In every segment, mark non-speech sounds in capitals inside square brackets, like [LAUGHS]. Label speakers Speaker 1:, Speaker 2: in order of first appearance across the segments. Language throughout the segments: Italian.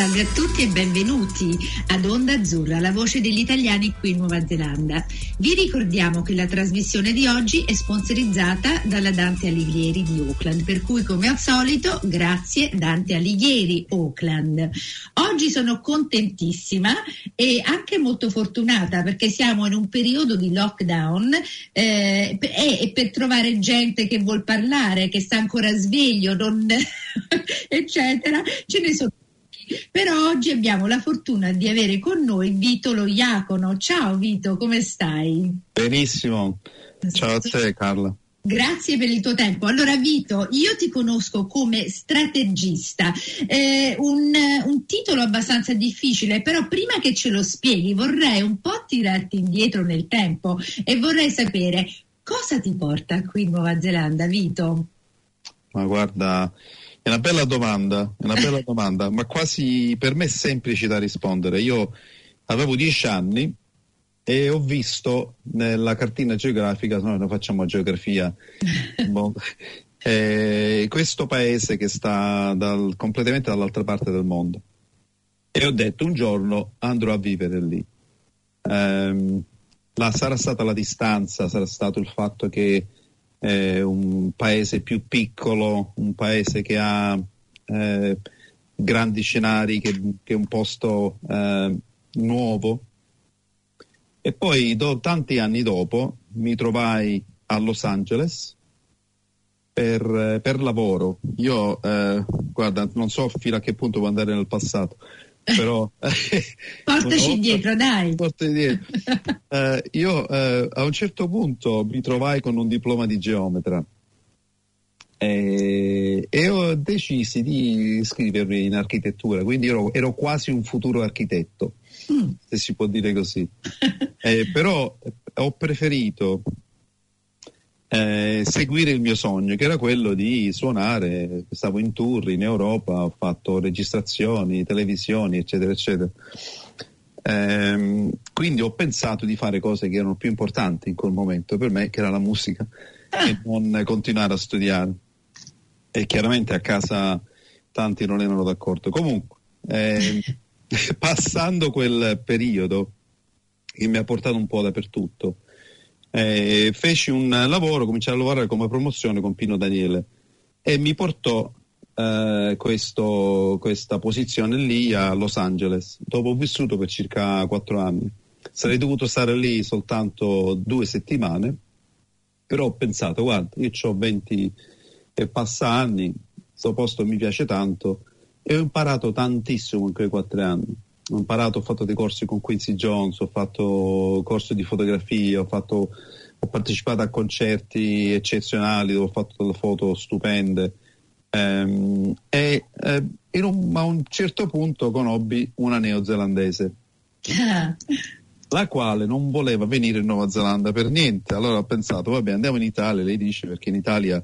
Speaker 1: Salve a tutti e benvenuti ad Onda Azzurra, la voce degli italiani qui in Nuova Zelanda. Vi ricordiamo che la trasmissione di oggi è sponsorizzata dalla Dante Alighieri di Auckland, per cui come al solito grazie Dante Alighieri Auckland. Oggi sono contentissima e anche molto fortunata perché siamo in un periodo di lockdown eh, e, per trovare gente che vuol parlare, che sta ancora sveglio, non, [LAUGHS] eccetera, ce ne sono però oggi abbiamo la fortuna di avere con noi Vito Lo Iacono. Ciao Vito, come stai?
Speaker 2: Benissimo, ciao a te Carla.
Speaker 1: Grazie per il tuo tempo. Allora Vito, io ti conosco come strategista, eh, un, un, titolo abbastanza difficile, però prima che ce lo spieghi vorrei un po' tirarti indietro nel tempo e vorrei sapere cosa ti porta qui in Nuova Zelanda, Vito?
Speaker 2: Ma guarda, è una bella domanda, una bella domanda, ma quasi per me semplice da rispondere. Io avevo dieci anni e ho visto nella cartina geografica, noi non facciamo geografia, [LAUGHS] eh, questo paese che sta dal, completamente dall'altra parte del mondo. E ho detto un giorno andrò a vivere lì. Eh, la, sarà stata la distanza, sarà stato il fatto che eh, un paese più piccolo, un paese che ha eh, grandi scenari, che, che, è un posto eh, nuovo. E poi do, tanti anni dopo mi trovai a Los Angeles per, per lavoro. Io, eh, guarda, non so fino a che punto può andare nel passato però [LAUGHS]
Speaker 1: portaci indietro dai
Speaker 2: indietro. [LAUGHS] Eh, io eh, a un certo punto mi trovai con un diploma di geometra e, e ho deciso di iscrivermi in architettura quindi ero, ero quasi un futuro architetto mm. se si può dire così [LAUGHS] eh, però ho preferito eh, seguire il mio sogno, che era quello di suonare. Stavo in tour in Europa, ho fatto registrazioni, televisioni, eccetera, eccetera. Eh, quindi ho pensato di fare cose che erano più importanti in quel momento per me, che era la musica, ah. e non continuare a studiare. E chiaramente a casa tanti non erano d'accordo. Comunque, eh, [LAUGHS] [LAUGHS] passando quel periodo che mi ha portato un po' dappertutto, eh, feci un lavoro, cominciai a lavorare come promozione con Pino Daniele e mi portò eh, questo, questa posizione lì a Los Angeles, dove ho vissuto per circa quattro anni. Sarei dovuto stare lì soltanto due settimane, però ho pensato, guarda, io ho 20 e passa anni, questo posto mi piace tanto e ho imparato tantissimo in quei quattro anni ho imparato, ho fatto dei corsi con Quincy Jones, ho fatto corsi di fotografia, ho, fatto, ho partecipato a concerti eccezionali dove ho fatto delle foto stupende. Um, e eh, un, a un certo punto conobbi una neozelandese la quale non voleva venire in Nuova Zelanda per niente. Allora ho pensato vabbè andiamo in Italia. Lei dice perché in Italia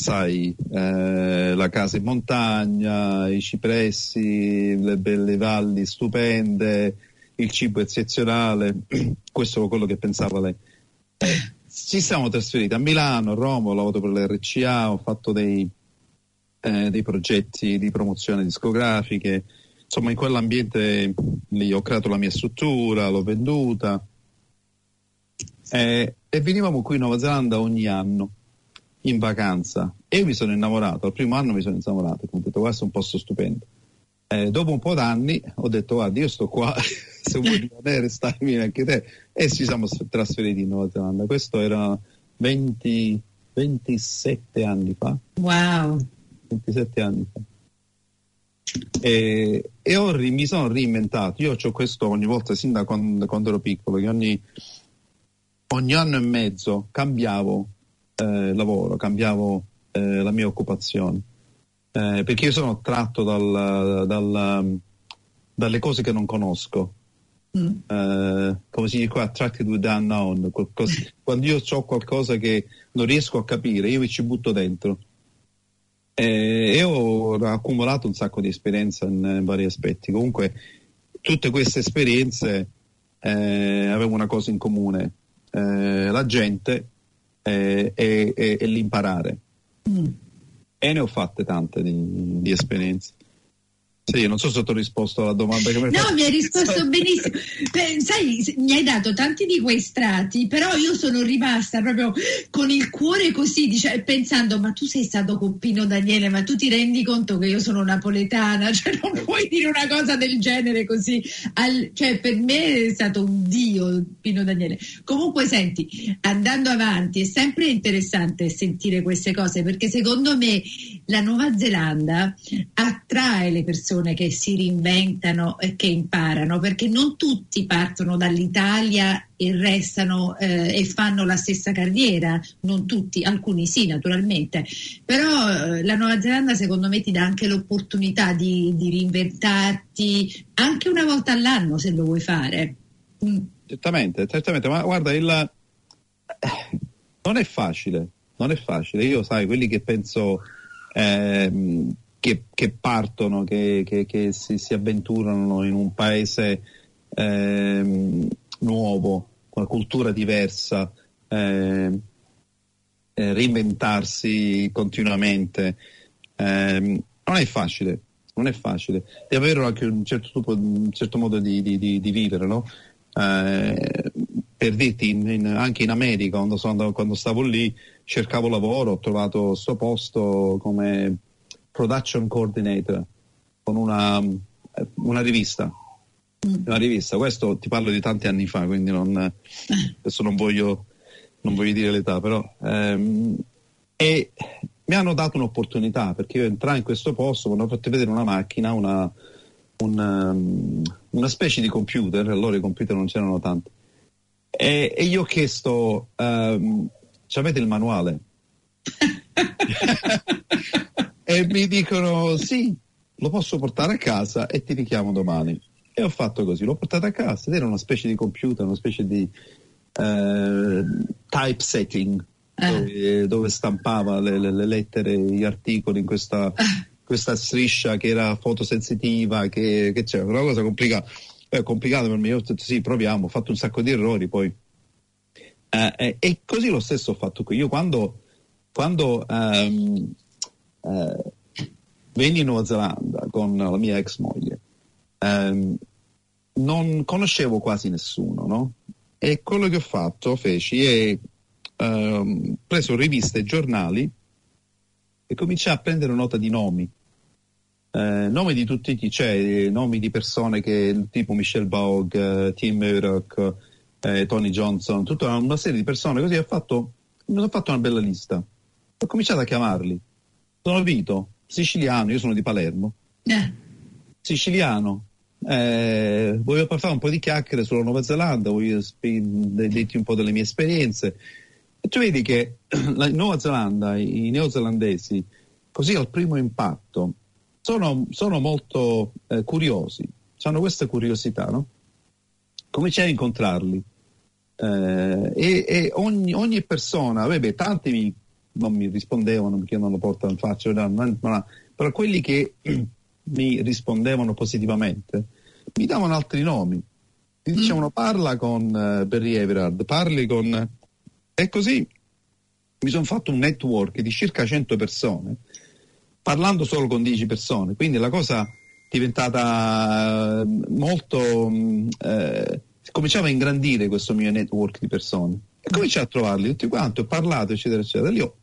Speaker 2: sai, eh, la casa in montagna, i cipressi, le belle valli stupende, il cibo eccezionale, [CLEARS THROAT] questo è quello che pensava lei. Ci siamo trasferiti a Milano, a Roma, ho lavorato per l'RCA, ho fatto dei, eh, dei progetti di promozione discografiche, insomma in quell'ambiente lì ho creato la mia struttura, l'ho venduta. Eh, e venivamo qui in Nuova Zelanda ogni anno in vacanza e io mi sono innamorato, al primo anno mi sono innamorato, ho detto questo è un posto stupendo. Eh, dopo un po' d'anni ho detto guarda io sto qua, [LAUGHS] se vuoi [LAUGHS] rimanere stai anche te e ci siamo trasferiti in Nuova Zelanda, questo era 20, 27 anni fa.
Speaker 1: Wow!
Speaker 2: 27 anni fa. E, e ho, mi sono reinventato, io ho questo ogni volta, sin da quando, quando ero piccolo, che ogni, ogni anno e mezzo cambiavo eh, lavoro, cambiavo eh, la mia occupazione. Eh, perché io sono attratto dal, dal, dalle cose che non conosco. Mm. Eh, come si dice qua, attracted with the unknown. Qualcosa, [LAUGHS] quando io ho qualcosa che non riesco a capire, io mi ci butto dentro. e, ho accumulato un sacco di esperienza in, in vari aspetti. Comunque tutte queste esperienze eh, avevano una cosa in comune, eh, la gente e, e, e, l'imparare. Mm. E ne ho fatte tante di, di esperienze. Sì, non so se ti ho risposto alla domanda che mi hai
Speaker 1: fatto. No, mi hai risposto benissimo. Beh, sai, mi hai dato tanti di quei strati, però io sono rimasta proprio con il cuore così, dice, pensando, ma tu sei stato con Pino Daniele, ma tu ti rendi conto che io sono napoletana? [LAUGHS] Cioè, non puoi dire una cosa del genere così. Al, cioè, per me è stato un dio Pino Daniele. Comunque, senti, andando avanti, è sempre interessante sentire queste cose, perché secondo me la Nuova Zelanda attrae le persone persone che si reinventano e che imparano, perché non tutti partono dall'Italia e restano eh, e fanno la stessa carriera, non tutti, alcuni sì naturalmente, però eh, la Nuova Zelanda secondo me ti dà anche l'opportunità di, di reinventarti anche una volta all'anno se lo vuoi fare.
Speaker 2: Mm. Certamente, certamente, ma guarda, il... Non è facile, non è facile. Io sai, quelli che penso... Eh, che, che partono, che, che, che si, si, avventurano in un paese eh, nuovo, con una cultura diversa, eh, eh, reinventarsi continuamente. Ehm, non è facile, non è facile. Deve avere anche un certo, un certo modo di, di, di, di vivere, no? Eh, per dirti, in, in, anche in America, quando, sono, quando, stavo lì, cercavo lavoro, ho trovato questo posto come production coordinator con una, una rivista. Mm. Una rivista, questo ti parlo di tanti anni fa, quindi non, adesso non voglio, non voglio dire l'età, però. Ehm, e mi hanno dato un'opportunità perché io entrai in questo posto, mi hanno fatto vedere una macchina, una, una, um, una specie di computer, allora i computer non c'erano tanti. E, e io ho chiesto, um, avete il manuale? [LAUGHS] [LAUGHS] e mi dicono sì, lo posso portare a casa e ti richiamo domani. E ho fatto così, l'ho portato a casa ed era una specie di computer, una specie di eh, typesetting eh. dove, dove, stampava le, le, le, lettere, gli articoli in questa, questa striscia che era fotosensitiva, che, che c'era, una cosa complicata. È complicato per me, io ho detto sì, proviamo, ho fatto un sacco di errori poi. Eh, eh e così lo stesso ho fatto qui. Io quando, quando um, eh, venni in Nuova Zelanda con la mia ex moglie, ehm, non conoscevo quasi nessuno, no? E quello che ho fatto, feci, è ehm, preso riviste e giornali e cominciai a prendere nota di nomi. Eh, nomi di tutti chi c'è, nomi di persone che tipo Michelle Baug, eh, Tim Murdoch, eh, Tony Johnson, tutta una serie di persone così ho fatto, mi sono fatto una bella lista. Ho cominciato a chiamarli sono Vito, siciliano, io sono di Palermo. Eh. Siciliano. Eh, voglio fare un po' di chiacchiere sulla Nuova Zelanda, voglio dirti un po' delle mie esperienze. E tu vedi che [CLEARS THROAT] la Nuova Zelanda, i neozelandesi, così al primo impatto, sono, sono molto eh, curiosi, hanno questa curiosità, no? Cominciai a incontrarli. Eh, e, e ogni, ogni, persona, vabbè, tanti mi non mi rispondevano perché io non lo porto in faccia, però quelli che [CLEARS THROAT] mi rispondevano positivamente mi davano altri nomi. Mi dicevano mm. parla con uh, Barry Everard, parli con... E così mi sono fatto un network di circa 100 persone, parlando solo con 10 persone, quindi la cosa è diventata uh, molto... Uh, cominciava a ingrandire questo mio network di persone e cominciai a trovarli tutti quanti, ho parlato, eccetera, eccetera. Lì ho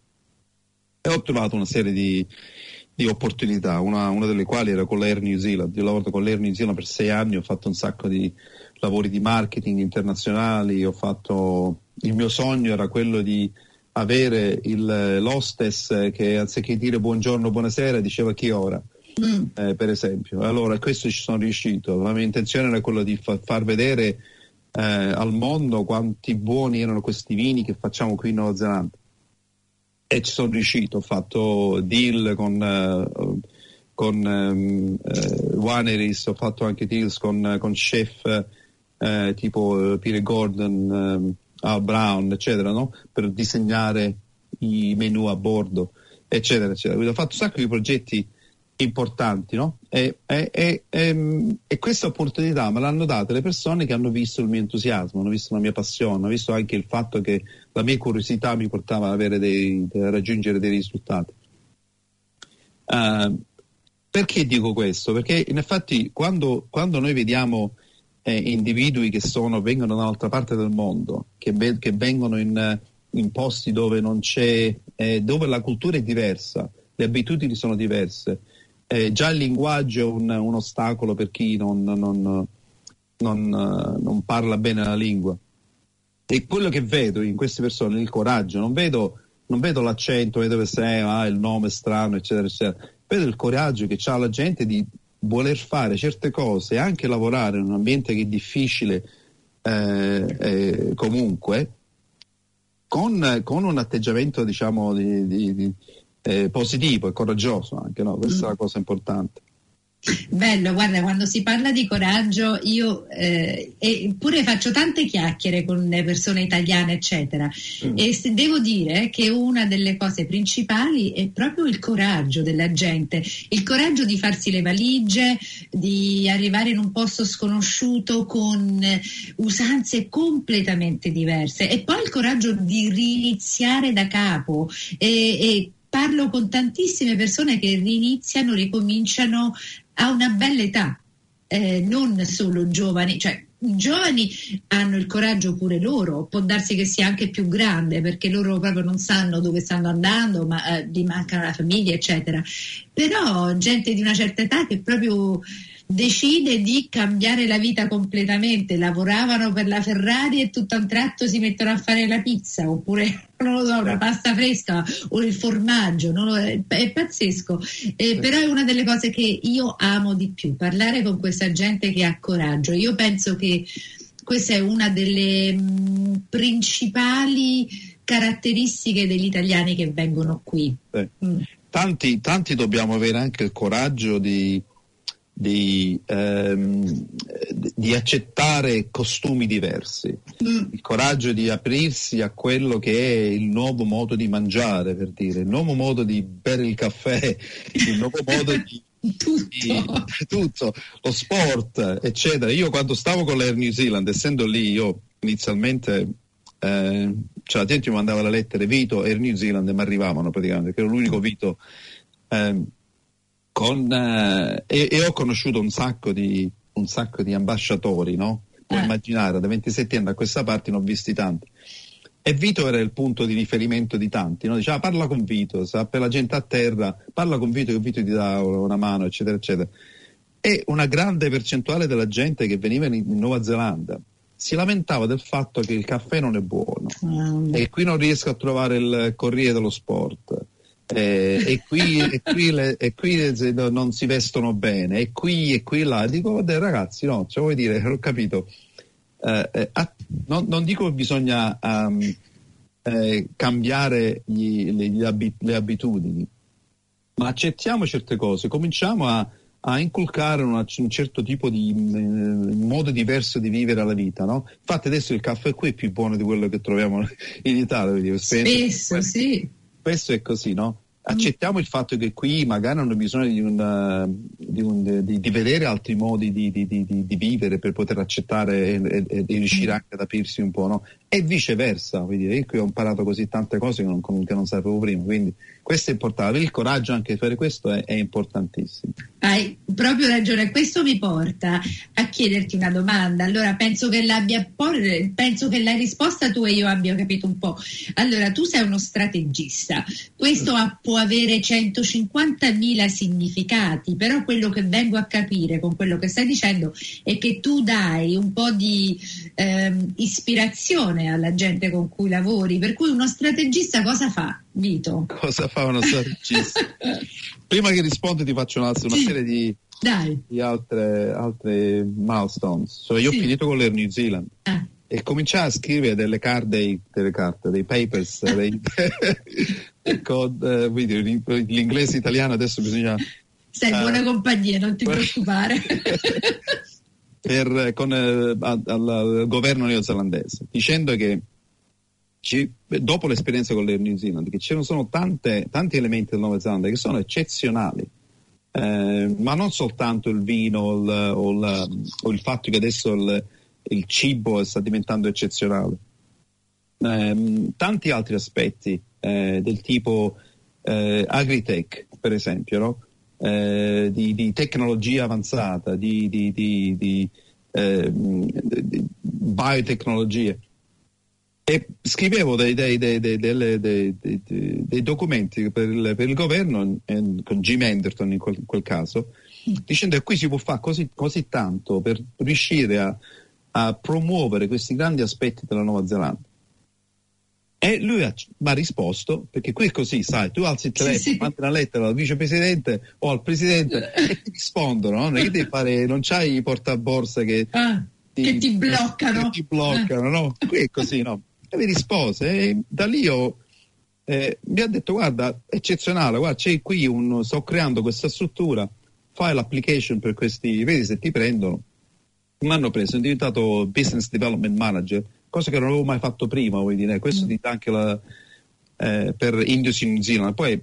Speaker 2: e ho trovato una serie di, di opportunità, una, una, delle quali era con l'Air New Zealand. Io ho lavorato con l'Air New Zealand per sei anni, ho fatto un sacco di lavori di marketing internazionali, ho fatto, il mio sogno era quello di avere il, l'hostess che anziché dire buongiorno, buonasera, diceva che ora. Mm. Eh, per esempio, allora questo ci sono riuscito. La mia intenzione era quella di fa- far vedere eh, al mondo quanti buoni erano questi vini che facciamo qui in Nuova Zelanda e ci sono riuscito, ho fatto deal con, uh, con um, wineries, ho fatto anche deals con, con chef uh, tipo Peter Gordon, Al Brown, eccetera, no? per disegnare i menu a bordo. eccetera, eccetera. Quindi ho fatto un sacco di progetti importanti, no? E, e, e, e, questa opportunità me l'hanno data le persone che hanno visto il mio entusiasmo, hanno visto la mia passione, hanno visto anche il fatto che la mia curiosità mi portava ad dei, a raggiungere dei risultati. Uh, perché dico questo? Perché in effetti quando, quando noi vediamo eh, individui che sono, vengono da un'altra parte del mondo, che, ve, che vengono in, in, posti dove non c'è, eh, dove la cultura è diversa, le abitudini sono diverse, eh, già il linguaggio è un, un ostacolo per chi non, non, non, non, parla bene la lingua. E quello che vedo in queste persone, il coraggio, non vedo, vedo l'accento, vedo dove sei, ah, il nome è strano, eccetera, eccetera. Vedo il coraggio che ha la gente di voler fare certe cose e anche lavorare in un ambiente che è difficile eh, eh, comunque, con, con, un atteggiamento diciamo di, di, di eh, positivo e coraggioso anche, no? Questa mm. è la cosa importante.
Speaker 1: Bello, guarda, quando si parla di coraggio io eh, pure faccio tante chiacchiere con le persone italiane, eccetera, mm. e devo dire che una delle cose principali è proprio il coraggio della gente, il coraggio di farsi le valigie, di arrivare in un posto sconosciuto con usanze completamente diverse e poi il coraggio di riniziare da capo e, e parlo con tantissime persone che riniziano, ricominciano a una bella età, eh, non solo giovani, cioè i giovani hanno il coraggio pure loro, può darsi che sia anche più grande perché loro proprio non sanno dove stanno andando, ma eh, gli mancano la famiglia, eccetera. Però gente di una certa età che proprio decide di cambiare la vita completamente, lavoravano per la Ferrari e tutto a un tratto si mettono a fare la pizza oppure [LAUGHS] non lo so, una pasta fresca o il formaggio, lo, è, è, pazzesco, eh, però è una delle cose che io amo di più, parlare con questa gente che ha coraggio. Io penso che questa è una delle mh, mm, principali caratteristiche degli italiani che vengono qui.
Speaker 2: Mm. Tanti, tanti dobbiamo avere anche il coraggio di di, ehm, di, accettare costumi diversi, mm. il coraggio di aprirsi a quello che è il nuovo modo di mangiare, per dire, il nuovo modo di bere il caffè, [LAUGHS] il nuovo modo di,
Speaker 1: tutto. [LAUGHS]
Speaker 2: tutto, lo sport, eccetera. Io quando stavo con l'Air New Zealand, essendo lì, io inizialmente eh, cioè la gente mi mandava la lettera Vito Air New Zealand e mi arrivavano praticamente, che ero l'unico Vito. Eh, con, eh, e, e, ho conosciuto un sacco di, un sacco di ambasciatori, no? Puoi eh. immaginare, da 27 anni a questa parte ne ho visti tanti. E Vito era il punto di riferimento di tanti, no? Diceva parla con Vito, sa, per la gente a terra, parla con Vito che Vito ti dà una mano, eccetera, eccetera. E una grande percentuale della gente che veniva in, in Nuova Zelanda si lamentava del fatto che il caffè non è buono mm. e qui non riesco a trovare il Corriere dello Sport eh, e qui, e qui, le, e qui non si vestono bene, e qui e qui là. Dico, vabbè ragazzi, no, cioè vuoi dire, [LAUGHS] ho capito. Eh, eh, a, non, non, dico che bisogna um, cambiare gli, le, gli abit, le, abitudini, ma accettiamo certe cose, cominciamo a, a inculcare una, un certo tipo di um, modo diverso di vivere la vita. No? Infatti adesso il caffè qui è più buono di quello che troviamo [LAUGHS] in Italia.
Speaker 1: Spesso, sì
Speaker 2: spesso è così, no? Accettiamo il fatto che qui magari hanno bisogno di, un, di, un, di, di vedere altri modi di, vivere per poter accettare e, e, e, riuscire anche ad aprirsi un po', no? E viceversa, dire, io qui ho imparato così tante cose che non, che non sapevo prima, quindi questo è importante, avere il coraggio anche di fare questo è, è importantissimo.
Speaker 1: Hai proprio ragione, questo mi porta a chiederti una domanda. Allora penso che, penso che la risposta tu e io abbia capito un po'. Allora, tu sei uno strategista, questo può avere 150.000 significati, però quello che vengo a capire con quello che stai dicendo è che tu dai un po' di ehm, ispirazione alla gente con cui lavori, per cui uno strategista cosa fa? Vito.
Speaker 2: Cosa fa uno strategista? [LAUGHS] Prima che rispondi ti faccio una, una sì. serie di, di altre, altre, milestones. Cioè, io sì. ho finito con l'Air New Zealand. Ah. E cominciai a scrivere delle carte, dei, delle carte, dei papers, [LAUGHS] dei, con, uh, l'inglese e italiano adesso bisogna...
Speaker 1: Sei in buona compagnia, non ti [LAUGHS] preoccupare.
Speaker 2: per, con, uh, al, al governo neozelandese, dicendo che ci, dopo l'esperienza con l'Air New Zealand, che ci sono tante, tanti elementi della Nuova Zelanda che sono eccezionali. Eh, ma non soltanto il vino il, o, il, o, il, fatto che adesso il, il cibo sta diventando eccezionale. Eh, tanti altri aspetti eh, del tipo eh, agritech, per esempio, no? Eh, di, di, tecnologia avanzata, di, di, di ehm, biotecnologie. E scrivevo dei, dei, dei, dei documenti per il, per il governo, eh, con Jim Anderton in quel, in quel, caso, dicendo che qui si può fare così, così tanto per riuscire a, a promuovere questi grandi aspetti della Nuova Zelanda. E lui mi ha risposto, perché qui è così, sai, tu alzi il telefono, sì, sì. mandi una lettera al vicepresidente o al presidente [LAUGHS] e ti rispondono, no? non è che devi fare, non c'hai i portaborse che,
Speaker 1: ah, ti, che ti bloccano.
Speaker 2: Che ti bloccano, no? Qui è così, no? E mi rispose, e da lì io, eh, mi ha detto, guarda, eccezionale, guarda, c'è qui un, sto creando questa struttura, fai l'application per questi, vedi se ti prendono. Mi hanno preso, sono diventato business development manager cosa che non avevo mai fatto prima, vuoi dire, questo mm. dite anche la, eh, per Industry New Zealand. Poi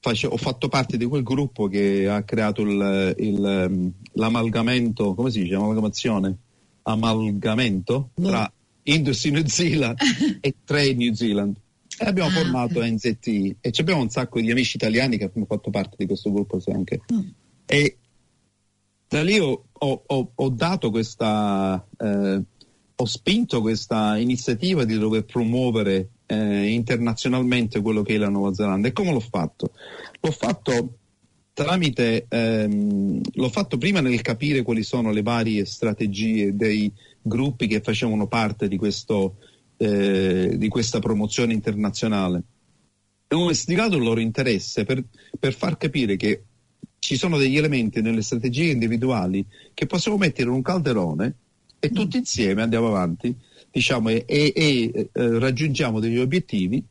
Speaker 2: face, ho fatto parte di quel gruppo che ha creato il, il, ehm, l'amalgamento, come si dice, amalgamazione, amalgamento no. tra Industry New Zealand [LAUGHS] e Trade New Zealand. E abbiamo ah, formato okay. NZT e abbiamo un sacco di amici italiani che hanno fatto parte di questo gruppo anche. Mm. E da lì ho, ho, ho dato questa eh, ho spinto questa iniziativa di dover promuovere eh, internazionalmente quello che è la Nuova Zelanda. E come l'ho fatto? L'ho fatto tramite, ehm, l'ho fatto prima nel capire quali sono le varie strategie dei gruppi che facevano parte di, questo, eh, di questa promozione internazionale. E ho investigato il loro interesse per, per far capire che ci sono degli elementi nelle strategie individuali che possiamo mettere in un calderone e tutti insieme andiamo avanti diciamo, e, e, e eh, raggiungiamo degli obiettivi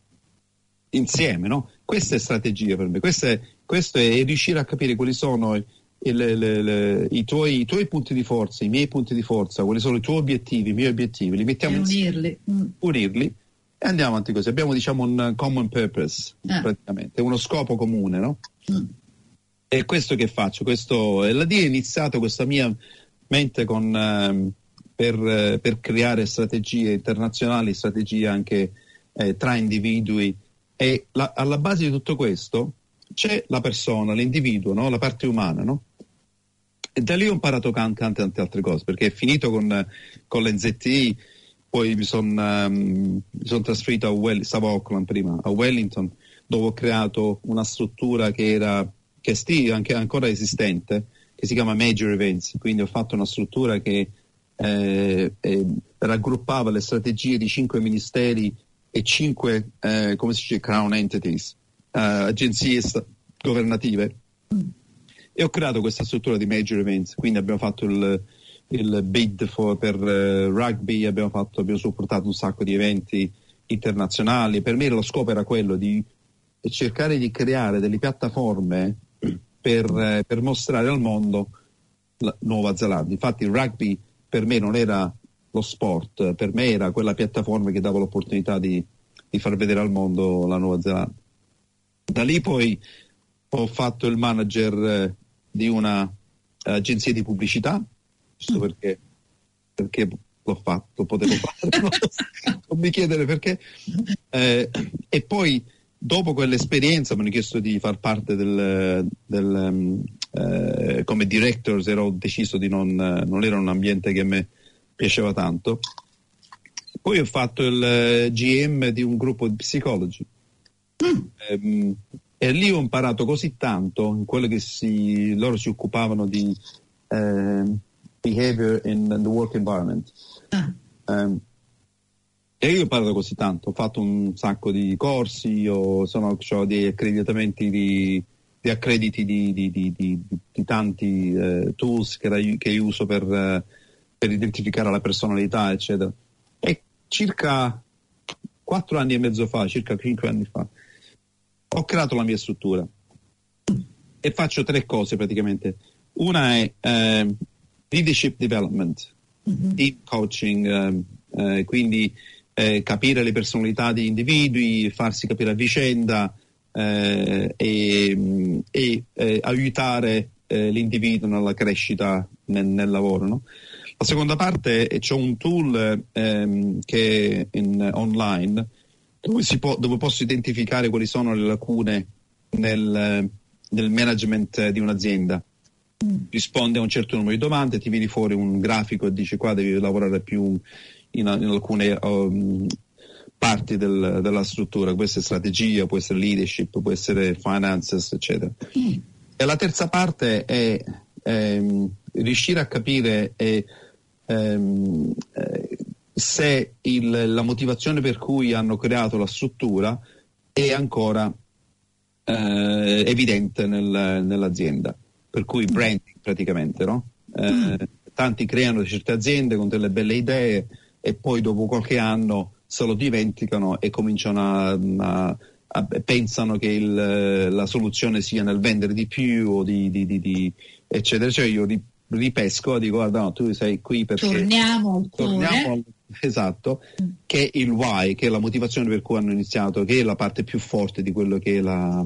Speaker 2: insieme. No? Questa è strategia per me, questo è, questo è riuscire a capire quali sono il, le, le, i, tuoi, i, tuoi, punti di forza, i miei punti di forza, quali sono i tuoi obiettivi, i miei obiettivi, li mettiamo
Speaker 1: insieme, unirli. Mm.
Speaker 2: unirli e andiamo avanti così. Abbiamo diciamo un common purpose ah. praticamente, uno scopo comune, no? Mm. E questo che faccio? Questo, e la D è iniziato questa mia mente con... Ehm, per, per creare strategie internazionali, strategie anche eh, tra individui e la, alla base di tutto questo c'è la persona, l'individuo, no? la parte umana. No? Da lì ho imparato tante, tante altre cose, perché è finito con, con l'NZTI, poi mi sono um, son trasferito a Wellington, stavo a Auckland prima, a Wellington, dove ho creato una struttura che era, che è anche ancora esistente, che si chiama Major Events, quindi ho fatto una struttura che eh, eh, raggruppava le strategie di cinque ministeri e cinque, eh, come si dice, crown entities, eh, agenzie sta- governative. E ho creato questa struttura di major events, quindi abbiamo fatto il, il bid for, per uh, rugby, abbiamo, fatto, abbiamo supportato un sacco di eventi internazionali. Per me lo scopo era quello di cercare di creare delle piattaforme per, eh, per mostrare al mondo la Nuova Zelanda. Infatti il rugby per me non era lo sport, per me era quella piattaforma che dava l'opportunità di, di far vedere al mondo la Nuova Zelanda. Da lì poi ho fatto il manager eh, di un'agenzia di pubblicità, giusto mm. perché, perché l'ho fatto, potevo farlo, [LAUGHS] non mi chiedere perché. Eh, e poi dopo quell'esperienza mi hanno chiesto di far parte del, del um, eh, come directors ero deciso di non, non era un ambiente che mi piaceva tanto. Poi ho fatto il eh, GM di un gruppo di psicologi mm. ehm, e lì ho imparato così tanto in quello che si, loro si occupavano di eh, behavior in, the work environment. Ah. Um, e io ho imparato così tanto, ho fatto un sacco di corsi, ho, sono, ho dei accreditamenti di, di accrediti di, di, di, di tanti eh, tools che, che, io uso per, eh, per, identificare la personalità, eccetera. E circa quattro anni e mezzo fa, circa cinque anni fa, ho creato la mia struttura e faccio tre cose praticamente. Una è eh, leadership development, mm-hmm. deep coaching, eh, eh, quindi eh, capire le personalità di individui, farsi capire a vicenda eh, e, e eh, aiutare l'individuo nella crescita nel, nel lavoro. No? La seconda parte c'è un tool ehm, che è in, online dove, può, dove, posso identificare quali sono le lacune nel, nel management di un'azienda. Risponde a un certo numero di domande, ti viene fuori un grafico e dice qua devi lavorare più in, in alcune um, parti del, della struttura, può essere strategia, può essere leadership, può essere finances, eccetera. E la terza parte è ehm, riuscire a capire eh, ehm, eh, se il, la motivazione per cui hanno creato la struttura è ancora eh, evidente nel, nell'azienda. Per cui branding praticamente, no? Eh. Tanti creano certe aziende con delle belle idee e poi dopo qualche anno se lo dimenticano e cominciano a, a, a pensano che il, la soluzione sia nel vendere di più o di, di, di, di eccetera. Cioè io ripesco dico guarda no, tu sei qui perché
Speaker 1: torniamo al torniamo al,
Speaker 2: esatto, che è il why, che è la motivazione per cui hanno iniziato, che è la parte più forte di quello che è la,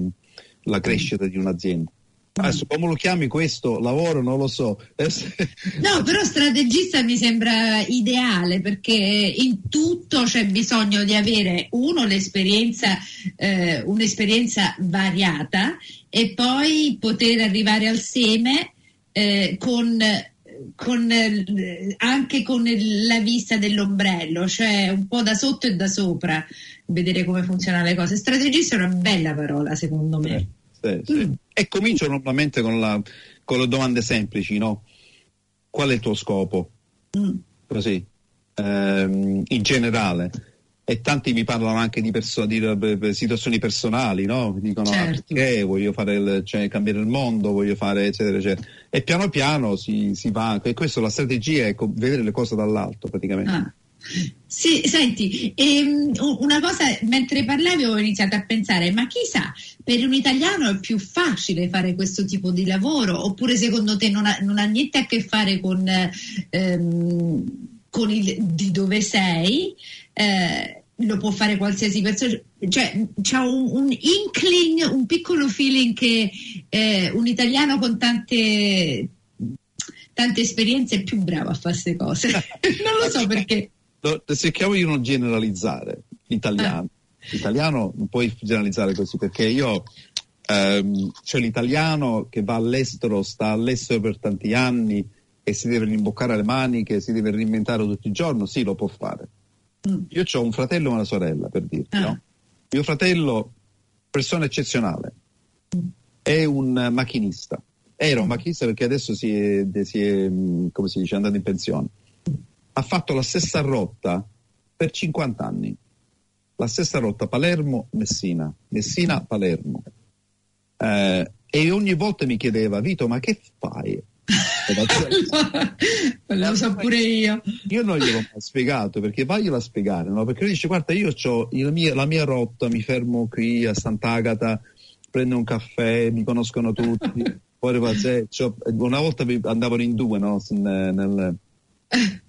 Speaker 2: la crescita di un'azienda. Adesso come lo chiami questo lavoro non lo so.
Speaker 1: no, però strategista mi sembra ideale perché in tutto c'è bisogno di avere uno l'esperienza, eh, un'esperienza variata e poi poter arrivare al seme eh, con, con, anche con la vista dell'ombrello, cioè un po' da sotto e da sopra, vedere come funzionano le cose. Strategista è una bella parola secondo me.
Speaker 2: Eh sì, sì. Mm. E comincio normalmente con, la, con, le domande semplici, no? Qual è il tuo scopo? Mm. Così, ehm, in generale. E tanti mi parlano anche di, perso- di, di situazioni personali, no? Mi dicono ah, certo. ah, perché voglio fare il, cioè, cambiare il mondo, voglio fare eccetera eccetera. E piano piano si, si va, e questa la strategia è vedere le cose dall'alto praticamente. Ah.
Speaker 1: Sì, senti, ehm, una cosa, mentre parlavi ho iniziato a pensare, ma chissà, per un italiano è più facile fare questo tipo di lavoro, oppure secondo te non ha, non ha niente a che fare con, ehm, con il di dove sei? Eh, lo può fare qualsiasi persona, cioè c'è un, un, inkling, un piccolo feeling che eh, un italiano con tante, tante esperienze è più bravo a fare queste cose. [LAUGHS] non lo so perché
Speaker 2: cerchiamo di non generalizzare l'italiano. Ah. L'italiano non puoi generalizzare così perché io, ehm, cioè l'italiano che va all'estero, sta all'estero per tanti anni e si deve rimboccare le maniche, si deve reinventare tutti i giorni, sì, lo può fare. Io ho un fratello e una sorella, per dirti, ah. no? Mio fratello, persona eccezionale, è un macchinista. Era un macchinista perché adesso si è, si è mm, come si dice, andato in pensione ha fatto la stessa rotta per 50 anni. La stessa rotta Palermo-Messina, Messina-Palermo. Eh, e ogni volta mi chiedeva, Vito, ma che fai?
Speaker 1: Lo so pure io.
Speaker 2: Io non gliel'ho mai spiegato perché vaglielo a spiegare, no? Perché lui dice: Guarda, io ho la mia rotta, mi fermo qui a Sant'Agata, prendo un caffè, mi conoscono tutti. [LAUGHS] Poi una volta andavano in due no? nel,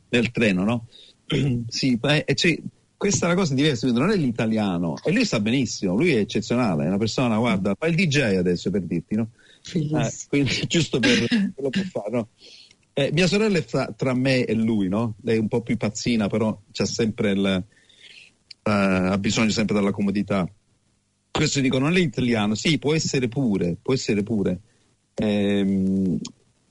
Speaker 2: nel treno, no? [CLEARS THROAT] sì, eh, cioè, questa è una cosa diversa, non è l'italiano e lui sta benissimo, lui è eccezionale, è una persona, guarda, fa il DJ adesso per dirti, no? Eh, quindi [LAUGHS] giusto per lo può fare, no? Eh, mia sorella è fra, tra me e lui, no? Lei è un po' più pazzina, però c'ha sempre il, uh, ha bisogno sempre della comodità. Questo dico, non è italiano, sì, può essere pure, può essere pure. Ehm,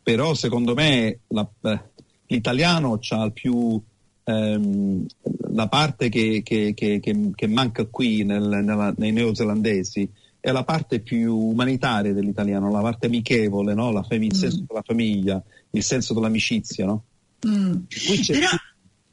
Speaker 2: però secondo me la, eh, l'italiano ha più ehm, la parte che, che, che, che manca qui nel, nella, nei neozelandesi è la parte più umanitaria dell'italiano, la parte amichevole, no? la fam- il mm. senso della famiglia, il senso dell'amicizia. No?
Speaker 1: Mm. Però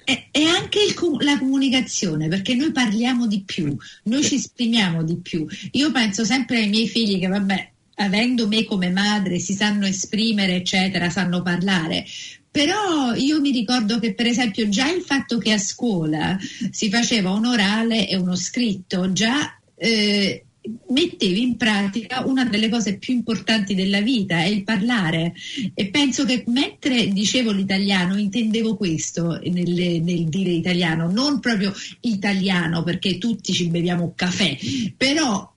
Speaker 1: è, è anche il, la comunicazione, perché noi parliamo di più, noi ci esprimiamo di più. Io penso sempre ai miei figli che, vabbè, avendo me come madre, si sanno esprimere, eccetera, sanno parlare. Però io mi ricordo che per esempio già il fatto che a scuola si faceva un orale e uno scritto, già eh, mettevi in pratica una delle cose più importanti della vita, è il parlare. E penso che mentre dicevo l'italiano intendevo questo nel, nel dire italiano, non proprio italiano perché tutti ci beviamo caffè, però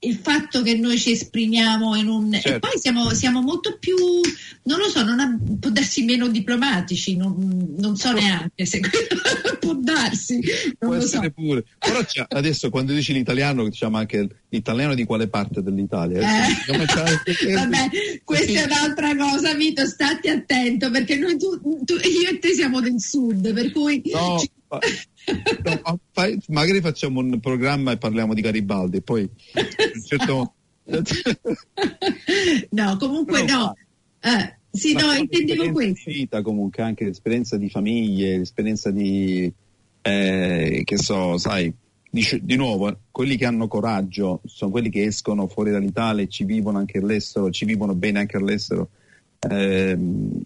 Speaker 1: il fatto che noi ci esprimiamo in un... Certo. E poi siamo, siamo, molto più, non lo so, non ha, può darsi meno diplomatici, non, non so neanche se [LAUGHS] può darsi.
Speaker 2: Non
Speaker 1: può
Speaker 2: essere
Speaker 1: so.
Speaker 2: pure. Però adesso quando dici l'italiano diciamo anche l'italiano di quale parte dell'Italia?
Speaker 1: Eh. [LAUGHS] Vabbè, questa è un'altra cosa, Vito, stati attento perché noi tu, tu, io e te siamo del sud, per cui...
Speaker 2: No. Ci... No, magari facciamo un programma e parliamo di Garibaldi, poi certo...
Speaker 1: no, comunque no. Eh, sì, no, intendevo questo.
Speaker 2: Vita comunque, anche l'esperienza di famiglie, l'esperienza di, eh, che so, sai, di, di, nuovo, quelli che hanno coraggio sono quelli che escono fuori dall'Italia e ci vivono anche all'estero, ci vivono bene anche all'estero. Ehm,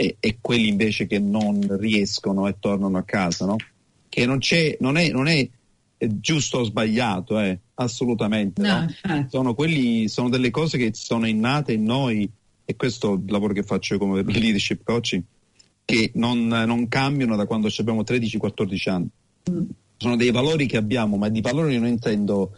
Speaker 2: e, e, quelli invece che non riescono e tornano a casa, no? che non, c'è, non, è, non è giusto o sbagliato, eh, assolutamente. No, no? Sono, quelli, sono delle cose che sono innate in noi e questo è il lavoro che faccio come [LAUGHS] leadership coaching, che non, non cambiano da quando abbiamo 13-14 anni. Mm. Sono dei valori che abbiamo, ma di valori non intendo,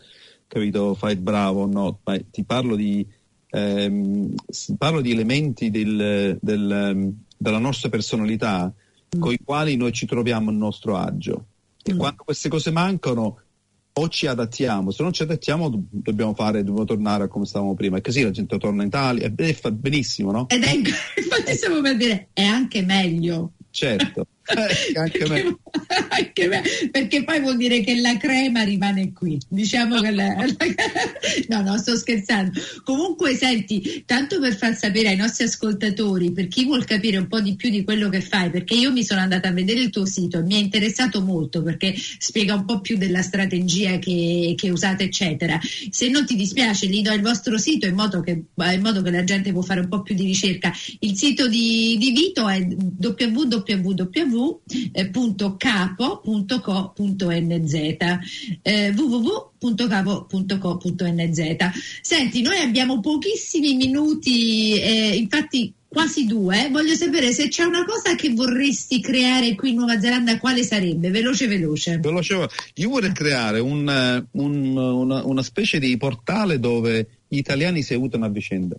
Speaker 2: capito, fai bravo o no, ma ti parlo di, ehm, parlo di elementi del, del, della nostra personalità mm. con i quali noi ci troviamo a nostro agio. E mm. quando queste cose mancano, o ci adattiamo, se non ci adattiamo dobbiamo fare, dobbiamo tornare a come stavamo prima. E così la gente torna in Italia e fa benissimo, no?
Speaker 1: Ed è, [LAUGHS] infatti stiamo per dire, è anche meglio.
Speaker 2: Certo. [LAUGHS] Eh, anche
Speaker 1: me. anche me. Perché poi vuol dire che la crema rimane qui. Diciamo che la, la, no, no, sto scherzando. Comunque, senti, tanto per far sapere ai nostri ascoltatori, per chi vuol capire un po' di più di quello che fai, perché io mi sono andata a vedere il tuo sito e mi è interessato molto perché spiega un po' più della strategia che, che usate, eccetera. Se non ti dispiace, gli do il vostro sito in modo che, in modo che la gente può fare un po' più di ricerca. Il sito di, di Vito è www www.capo.co.nz eh, www.capo.co.nz Senti, noi abbiamo pochissimi minuti, eh, infatti quasi due. Voglio sapere se c'è una cosa che vorresti creare qui in Nuova Zelanda, quale sarebbe? Veloce, veloce.
Speaker 2: veloce io vorrei creare un, un, una, una specie di portale dove gli italiani si aiutano a vicenda.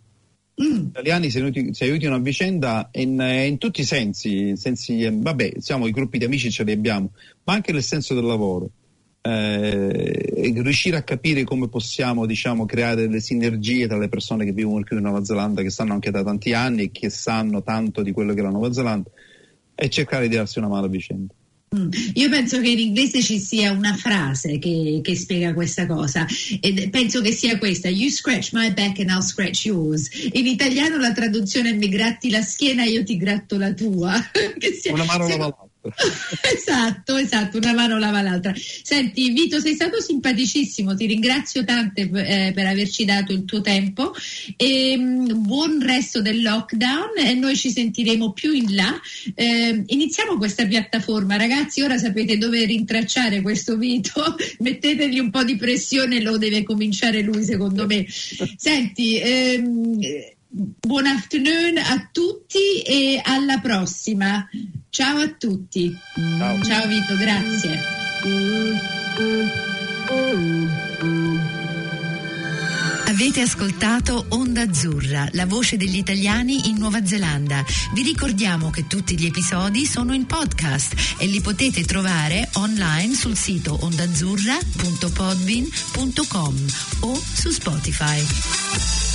Speaker 2: Gli italiani si, aiuti, si aiutino a vicenda in, in tutti i sensi, sensi, vabbè, siamo i gruppi di amici ce li abbiamo, ma anche nel senso del lavoro. Eh, riuscire a capire come possiamo diciamo, creare delle sinergie tra le persone che vivono qui in Nuova Zelanda, che stanno anche da tanti anni e che sanno tanto di quello che è la Nuova Zelanda, e cercare di darsi una mano a vicenda.
Speaker 1: Mm. Io penso che in inglese ci sia una frase che, che, spiega questa cosa e penso che sia questa You scratch my back and I'll scratch yours in italiano la traduzione è mi gratti la schiena e io ti gratto la tua [LAUGHS]
Speaker 2: sia, una mano l'altra [LAUGHS]
Speaker 1: esatto, esatto, una mano lava l'altra. Senti, Vito, sei stato simpaticissimo, ti ringrazio tante eh, per averci dato il tuo tempo e mh, mm, buon resto del lockdown e noi ci sentiremo più in là. Eh, iniziamo questa piattaforma, ragazzi, ora sapete dove rintracciare questo Vito, [LAUGHS] mettetegli un po' di pressione, lo deve cominciare lui secondo me. Senti, ehm, buon afternoon a tutti e alla prossima. Ciao a tutti. Ciao, Ciao Vito, grazie. Avete ascoltato Onda Azzurra, la voce degli italiani in Nuova Zelanda. Vi ricordiamo che tutti gli episodi sono in podcast e li potete trovare online sul sito ondazzurra.podbin.com o su Spotify.